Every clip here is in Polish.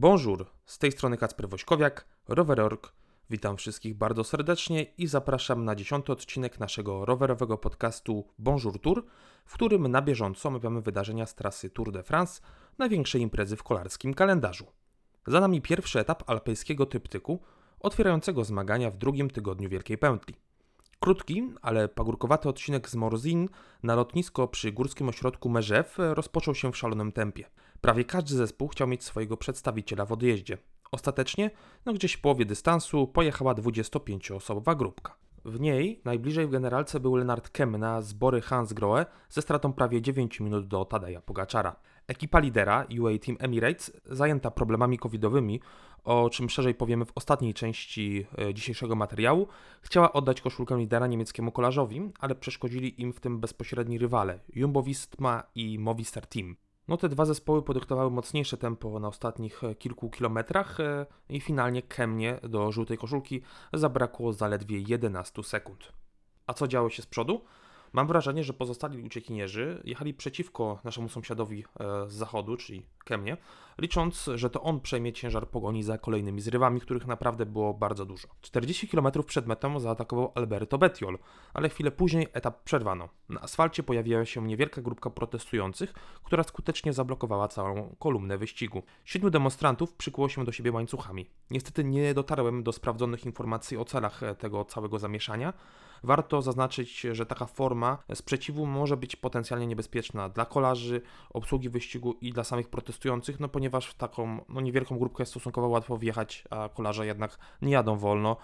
Bonjour, z tej strony Kacper Wośkowiak, Rower.org. Witam wszystkich bardzo serdecznie i zapraszam na dziesiąty odcinek naszego rowerowego podcastu Bonjour Tour, w którym na bieżąco omawiamy wydarzenia z trasy Tour de France, największej imprezy w kolarskim kalendarzu. Za nami pierwszy etap alpejskiego tryptyku, otwierającego zmagania w drugim tygodniu Wielkiej Pętli. Krótki, ale pagórkowaty odcinek z Morzin na lotnisko przy górskim ośrodku Merzew rozpoczął się w szalonym tempie. Prawie każdy zespół chciał mieć swojego przedstawiciela w odjeździe. Ostatecznie, no gdzieś w połowie dystansu, pojechała 25-osobowa grupka. W niej najbliżej w generalce był Lennart Kemna z Bory Hansgrohe ze stratą prawie 9 minut do Tadeja Pogaczara. Ekipa lidera UAE Team Emirates, zajęta problemami covidowymi, o czym szerzej powiemy w ostatniej części e, dzisiejszego materiału, chciała oddać koszulkę lidera niemieckiemu kolarzowi, ale przeszkodzili im w tym bezpośredni rywale Jumbo Visma i Movistar Team. No te dwa zespoły podyktowały mocniejsze tempo na ostatnich e, kilku kilometrach e, i finalnie Kemnie do żółtej koszulki zabrakło zaledwie 11 sekund. A co działo się z przodu? Mam wrażenie, że pozostali uciekinierzy jechali przeciwko naszemu sąsiadowi e, z zachodu, czyli Kemnie, licząc, że to on przejmie ciężar pogoni za kolejnymi zrywami, których naprawdę było bardzo dużo. 40 km przed metą zaatakował Alberto Bettiol, ale chwilę później etap przerwano. Na asfalcie pojawiła się niewielka grupka protestujących, która skutecznie zablokowała całą kolumnę wyścigu. Siedmiu demonstrantów przykuło się do siebie łańcuchami. Niestety nie dotarłem do sprawdzonych informacji o celach tego całego zamieszania, Warto zaznaczyć, że taka forma sprzeciwu może być potencjalnie niebezpieczna dla kolarzy, obsługi wyścigu i dla samych protestujących, no ponieważ w taką no, niewielką grupkę stosunkowo łatwo wjechać, a kolarze jednak nie jadą wolno.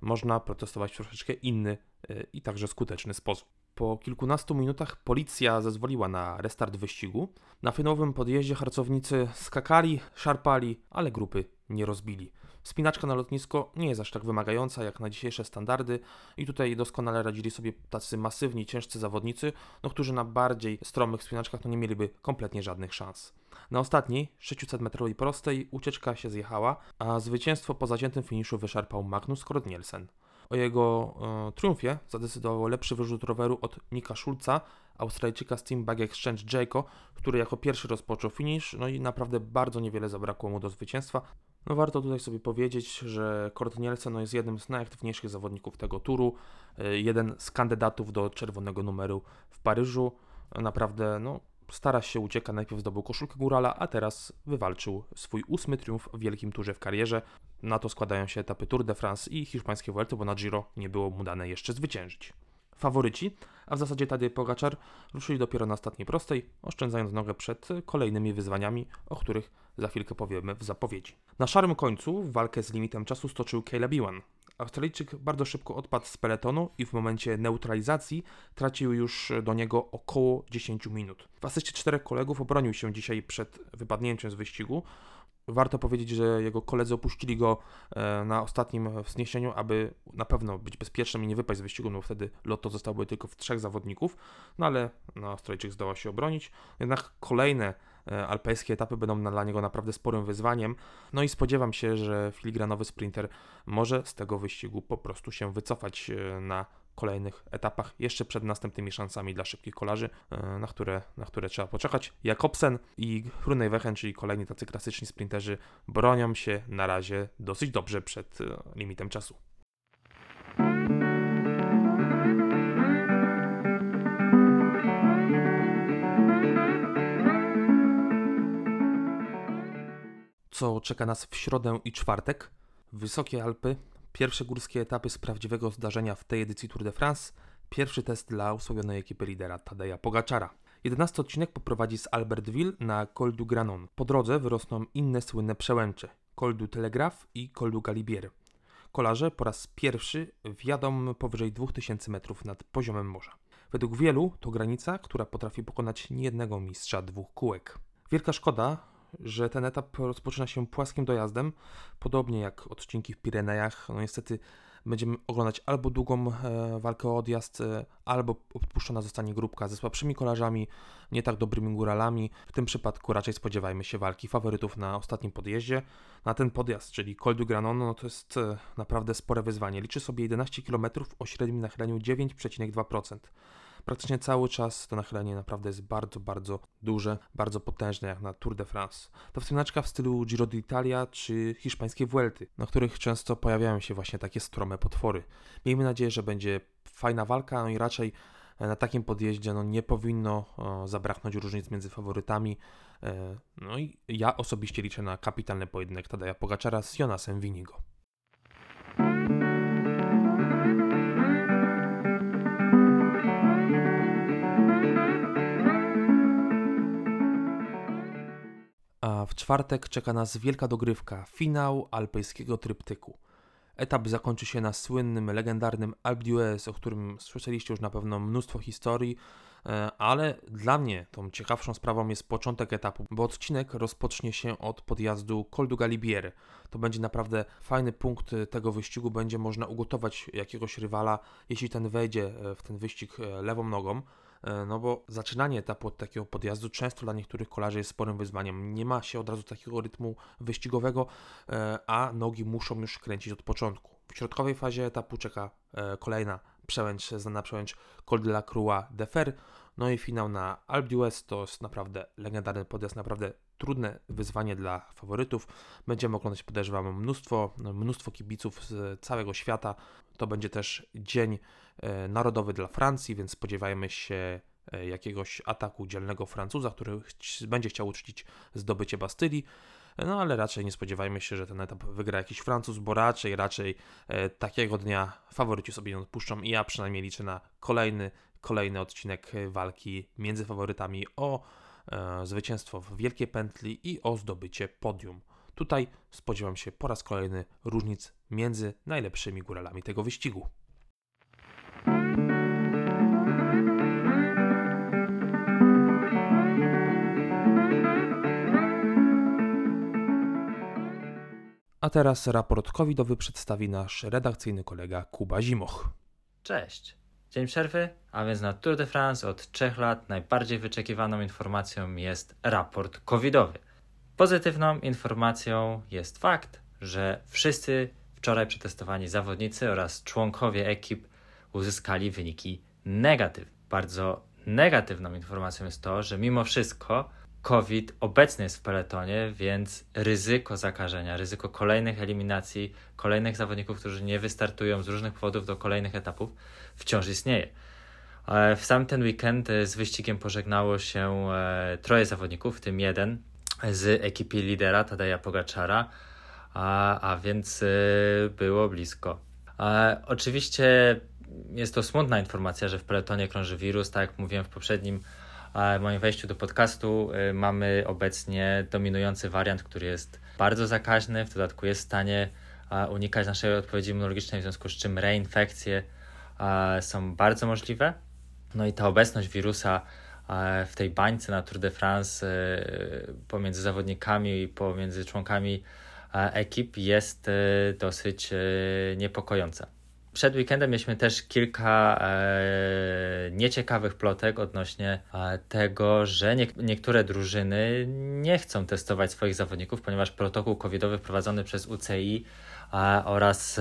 Można protestować w troszeczkę inny y, i także skuteczny sposób. Po kilkunastu minutach policja zezwoliła na restart wyścigu. Na finałowym podjeździe harcownicy skakali, szarpali, ale grupy nie rozbili. Spinaczka na lotnisko nie jest aż tak wymagająca jak na dzisiejsze standardy i tutaj doskonale radzili sobie tacy masywni, ciężcy zawodnicy, no, którzy na bardziej stromych spinaczkach no, nie mieliby kompletnie żadnych szans. Na ostatniej, 600-metrowej prostej, ucieczka się zjechała, a zwycięstwo po zaciętym finiszu wyszarpał Magnus Kort Nielsen. O jego e, triumfie zadecydował lepszy wyrzut roweru od Nika Schulza, Australijczyka z Team Bag Exchange Jayco, który jako pierwszy rozpoczął finish, no i naprawdę bardzo niewiele zabrakło mu do zwycięstwa. No warto tutaj sobie powiedzieć, że Kort Nielsen no, jest jednym z najaktywniejszych zawodników tego turu, e, jeden z kandydatów do czerwonego numeru w Paryżu. Naprawdę no, stara się, ucieka, najpierw zdobył koszulkę górala, a teraz wywalczył swój ósmy triumf w wielkim turze w karierze. Na to składają się etapy Tour de France i hiszpańskie Vuelty, bo na Giro nie było mu dane jeszcze zwyciężyć. Faworyci, a w zasadzie Tadej Pogaczar, ruszyli dopiero na ostatniej prostej, oszczędzając nogę przed kolejnymi wyzwaniami, o których za chwilkę powiemy w zapowiedzi. Na szarym końcu walkę z limitem czasu stoczył Caleb Ewan. Australijczyk bardzo szybko odpadł z peletonu i w momencie neutralizacji tracił już do niego około 10 minut. W asyście czterech kolegów obronił się dzisiaj przed wypadnięciem z wyścigu, Warto powiedzieć, że jego koledzy opuścili go e, na ostatnim wzniesieniu, aby na pewno być bezpiecznym i nie wypaść z wyścigu, no bo wtedy lotto zostałoby tylko w trzech zawodników, no ale no, Australijczyk zdołał się obronić. Jednak kolejne e, alpejskie etapy będą dla niego naprawdę sporym wyzwaniem. No i spodziewam się, że filigranowy sprinter może z tego wyścigu po prostu się wycofać e, na kolejnych etapach, jeszcze przed następnymi szansami dla szybkich kolarzy, e, na które, na które trzeba poczekać. Jakobsen i Hrunewegen, czyli kolejni tacy klasyczni sprinterzy, bronią się na razie dosyć dobrze przed e, limitem czasu. Co czeka nas w środę i czwartek? Wysokie Alpy, Pierwsze górskie etapy z prawdziwego zdarzenia w tej edycji Tour de France. Pierwszy test dla usłowionej ekipy lidera Tadeja Pogaczara. 11 odcinek poprowadzi z Albertville na Col du Granon. Po drodze wyrosną inne słynne przełęcze Col du Telegraph i Col du Galibier. Kolarze po raz pierwszy wjadą powyżej 2000 metrów nad poziomem morza. Według wielu to granica, która potrafi pokonać niejednego mistrza dwóch kółek. Wielka szkoda, że ten etap rozpoczyna się płaskim dojazdem, podobnie jak odcinki w Pirenejach. No niestety będziemy oglądać albo długą e, walkę o odjazd, e, albo odpuszczona zostanie grupka ze słabszymi kolarzami, nie tak dobrymi góralami. W tym przypadku raczej spodziewajmy się walki faworytów na ostatnim podjeździe. Na ten podjazd, czyli Col du Granon, no to jest e, naprawdę spore wyzwanie. Liczy sobie 11 km o średnim nachyleniu 9,2%. Praktycznie cały czas to nachylenie naprawdę jest bardzo, bardzo duże, bardzo potężne, jak na Tour de France. To wspinaczka w stylu Giro d'Italia czy hiszpańskiej Vuelty, na których często pojawiają się właśnie takie strome potwory. Miejmy nadzieję, że będzie fajna walka, no i raczej e, na takim podjeździe no, nie powinno o, zabraknąć różnic między faworytami. E, no i ja osobiście liczę na kapitalny pojedynek Tadeja Pogaczara z Jonasem Winigo. W czwartek czeka nas wielka dogrywka, finał alpejskiego tryptyku. Etap zakończy się na słynnym, legendarnym Alpe d'Huez, o którym słyszeliście już na pewno mnóstwo historii, e, ale dla mnie tą ciekawszą sprawą jest początek etapu, bo odcinek rozpocznie się od podjazdu Col du Galibier. To będzie naprawdę fajny punkt tego wyścigu, będzie można ugotować jakiegoś rywala, jeśli ten wejdzie e, w ten wyścig e, lewą nogą. E, no bo zaczynanie etapu od takiego podjazdu często dla niektórych kolarzy jest sporym wyzwaniem. Nie ma się od razu takiego rytmu wyścigowego, e, a nogi muszą już kręcić od początku. W środkowej fazie etapu czeka e, kolejna przełęcz, znana przełęcz Col de la Croix de Fer, no i finał na Alpe d'Huez to jest naprawdę legendarny podjazd, naprawdę trudne wyzwanie dla faworytów. Będziemy oglądać, podejrzewam, mnóstwo, mnóstwo kibiców z całego świata. To będzie też dzień e, narodowy dla Francji, więc spodziewajmy się e, jakiegoś ataku dzielnego Francuza, który będzie chciał uczcić zdobycie Bastylii. No ale raczej nie spodziewajmy się, że ten etap wygra jakiś Francuz, bo raczej, raczej e, takiego dnia faworyci sobie nie odpuszczą i ja przynajmniej liczę na kolejny, kolejny odcinek walki między faworytami o zwycięstwo w Wielkiej Pętli i o zdobycie podium. Tutaj spodziewam się po raz kolejny różnic między najlepszymi góralami tego wyścigu. A teraz raport covidowy przedstawi nasz redakcyjny kolega Kuba Zimoch. Cześć. Dzień przerwy, a więc na Tour de France od trzech lat najbardziej wyczekiwaną informacją jest raport covidowy. Pozytywną informacją jest fakt, że wszyscy wczoraj przetestowani zawodnicy oraz członkowie ekip uzyskali wyniki negatywne. Bardzo negatywną informacją jest to, że mimo wszystko COVID obecny jest w peletonie, więc ryzyko zakażenia, ryzyko kolejnych eliminacji, kolejnych zawodników, którzy nie wystartują z różnych powodów do kolejnych etapów, wciąż istnieje. E, w sam ten weekend e, z wyścigiem pożegnało się e, troje zawodników, w tym jeden z ekipy lidera Tadeja Pogaczara, a, a więc było blisko. Oczywiście jest to smutna informacja, że w peletonie krąży wirus, tak jak mówiłem w poprzednim w moim wejściu do podcastu y, mamy obecnie dominujący wariant, który jest bardzo zakaźny, w dodatku jest w stanie unikać naszej odpowiedzi immunologicznej, w związku z czym reinfekcje są bardzo możliwe. No i ta obecność wirusa w tej bańce na Tour de France y, pomiędzy zawodnikami i pomiędzy członkami ekip jest y, dosyć niepokojąca. Przed weekendem mieliśmy też kilka e, nieciekawych plotek odnośnie e, tego, że nie, niektóre drużyny nie chcą testować swoich zawodników, ponieważ protokół covidowy wprowadzony przez UCI e, oraz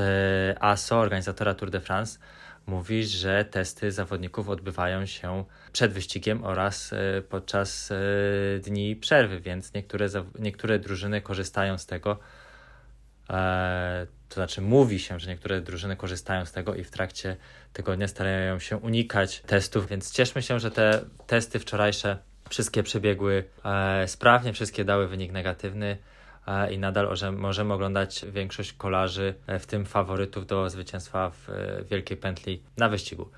ASO, organizatora Tour de France, mówi, że testy zawodników odbywają się przed wyścigiem oraz e, podczas e, dni przerwy, więc niektóre, niektóre drużyny korzystają z tego to znaczy mówi się, że niektóre drużyny korzystają z tego i w trakcie tygodnia starają się unikać testów, więc cieszmy się, że te testy wczorajsze wszystkie przebiegły e, sprawnie, wszystkie dały wynik negatywny e, i nadal możemy oglądać większość kolarzy, e, w tym faworytów do zwycięstwa w e, Wielkiej Pętli na wyścigu.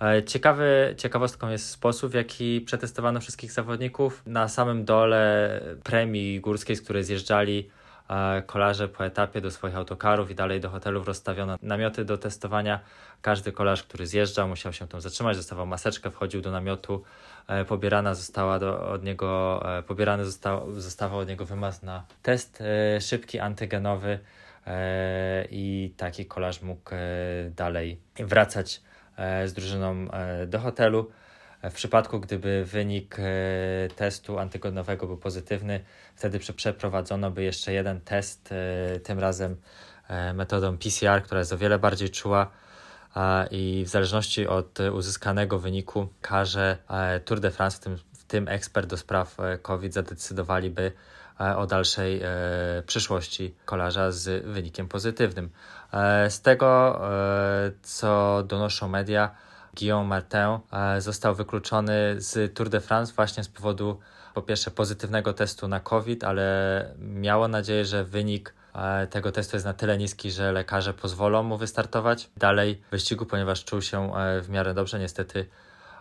E, ciekawy, ciekawostką jest sposób, w jaki przetestowano wszystkich zawodników. Na samym dole premii górskiej, z której zjeżdżali kolarze po etapie do swoich autokarów i dalej do hotelów rozstawiono namioty do testowania. Każdy kolarz, który zjeżdżał, musiał się tam zatrzymać, dostawał maseczkę, wchodził do namiotu, e, pobierana została do, od niego, e, pobierany został, zostawał od niego wymaz na test e, szybki, antygenowy i taki kolarz mógł dalej wracać z drużyną do hotelu. W przypadku, gdyby wynik e, testu antygonowego był pozytywny, wtedy przeprowadzono by jeszcze jeden test, e, tym razem e, metodą PCR, która jest o wiele bardziej czuła i w zależności od uzyskanego wyniku każe Tour de France, w tym, w tym ekspert do spraw COVID, zadecydowaliby o dalszej przyszłości kolarza z wynikiem pozytywnym. Z tego, co donoszą media, Guillaume Martin został wykluczony z Tour de France właśnie z powodu po pierwsze pozytywnego testu na COVID, ale miało nadzieję, że wynik e, tego testu jest na tyle niski, że lekarze pozwolą mu wystartować dalej w wyścigu, ponieważ czuł się e, w miarę dobrze. Niestety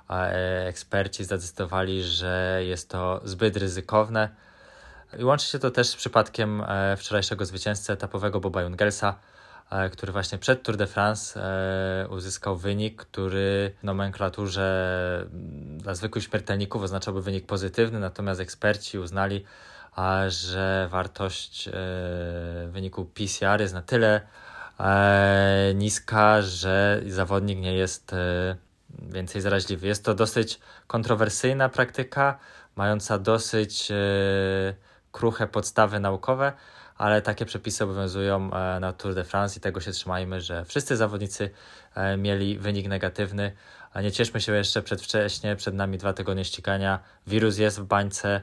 e, eksperci zdecydowali, że jest to zbyt ryzykowne. I łączy się to też z przypadkiem wczorajszego zwycięzcy etapowego Boba Jungelsa, E, który właśnie przed Tour de France e, uzyskał wynik, który w nomenklaturze mm, dla zwykłych śmiertelników oznaczałby wynik pozytywny, natomiast eksperci uznali, że wartość e, wyniku PCR jest na tyle niska, że zawodnik nie jest więcej zaraźliwy. Jest to dosyć kontrowersyjna praktyka, mająca dosyć kruche podstawy naukowe, ale takie przepisy obowiązują e, na Tour de France i tego się trzymajmy, że wszyscy zawodnicy e, mieli wynik negatywny. Nie cieszmy się jeszcze przedwcześnie, przed nami dwa tygodnie ścigania. Wirus jest w bańce,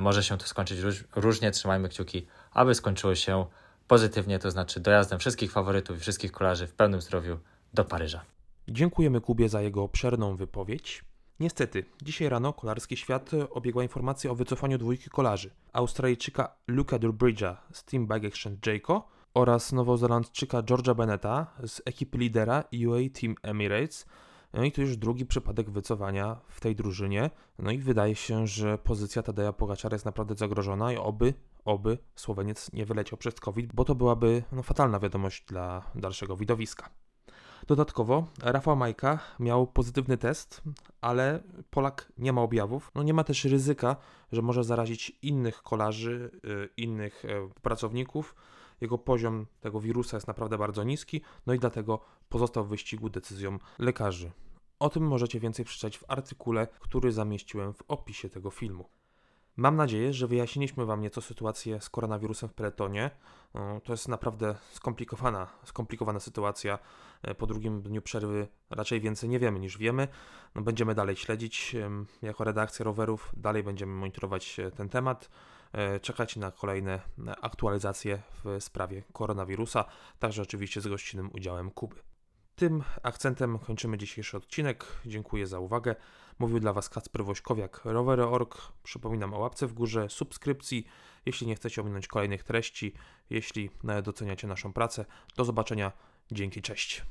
może się to skończyć różnie. Trzymajmy kciuki, aby skończyło się pozytywnie, to znaczy dojazdem wszystkich faworytów i wszystkich kolarzy w pełnym zdrowiu do Paryża. Dziękujemy Kubie za jego obszerną wypowiedź. Niestety, dzisiaj rano kolarski świat obiegła informacja o wycofaniu dwójki kolarzy. Australijczyka Luka Durbridge'a z Team Bike Exchange Jayco oraz nowozelandczyka George'a Bennetta z ekipy lidera UAE Team Emirates. No i to już drugi przypadek wycofania w tej drużynie. No i wydaje się, że pozycja Tadeja Pogaczara jest naprawdę zagrożona i oby, oby Słoweniec nie wyleciał przez COVID, bo to byłaby no, fatalna wiadomość dla dalszego widowiska. Dodatkowo Rafał Majka miał pozytywny test, ale Polak nie ma objawów. No nie ma też ryzyka, że może zarazić innych kolarzy, y, innych e, pracowników. Jego poziom tego wirusa jest naprawdę bardzo niski, no i dlatego pozostał w wyścigu decyzją lekarzy. O tym możecie więcej przeczytać w artykule, który zamieściłem w opisie tego filmu. Mam nadzieję, że wyjaśniliśmy Wam nieco sytuację z koronawirusem w peletonie. No, to jest naprawdę skomplikowana, skomplikowana sytuacja. E, po drugim dniu przerwy raczej więcej nie wiemy niż wiemy. No, będziemy dalej śledzić jako redakcja rowerów, dalej będziemy monitorować e, ten temat, e, czekać na kolejne aktualizacje w sprawie koronawirusa, także oczywiście z gościnnym udziałem Kuby. Tym akcentem kończymy dzisiejszy odcinek. Dziękuję za uwagę. Mówił dla Was Kacper Wośkowiak, Rowery.org. Przypominam o łapce w górze, subskrypcji, jeśli nie chcecie ominąć kolejnych treści, jeśli doceniacie naszą pracę. Do zobaczenia. Dzięki, cześć.